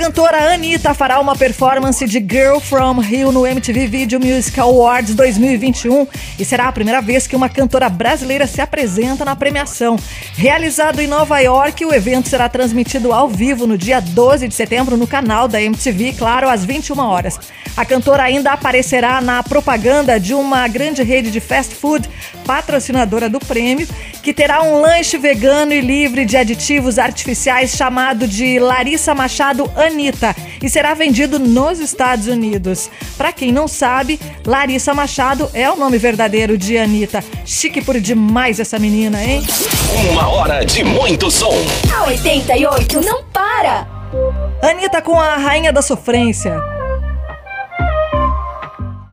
cantora Anitta fará uma performance de Girl From Rio no MTV Video Music Awards 2021 e será a primeira vez que uma cantora brasileira se apresenta na premiação. Realizado em Nova York, o evento será transmitido ao vivo no dia 12 de setembro no canal da MTV, claro, às 21 horas. A cantora ainda aparecerá na propaganda de uma grande rede de fast food patrocinadora do prêmio, que terá um lanche vegano e livre de aditivos artificiais chamado de Larissa Machado Anitta e será vendido nos Estados Unidos. Para quem não sabe, Larissa Machado é o nome verdadeiro de Anitta. Chique por demais essa menina, hein? Uma hora de muito som. A 88 não para! Anitta com a Rainha da Sofrência.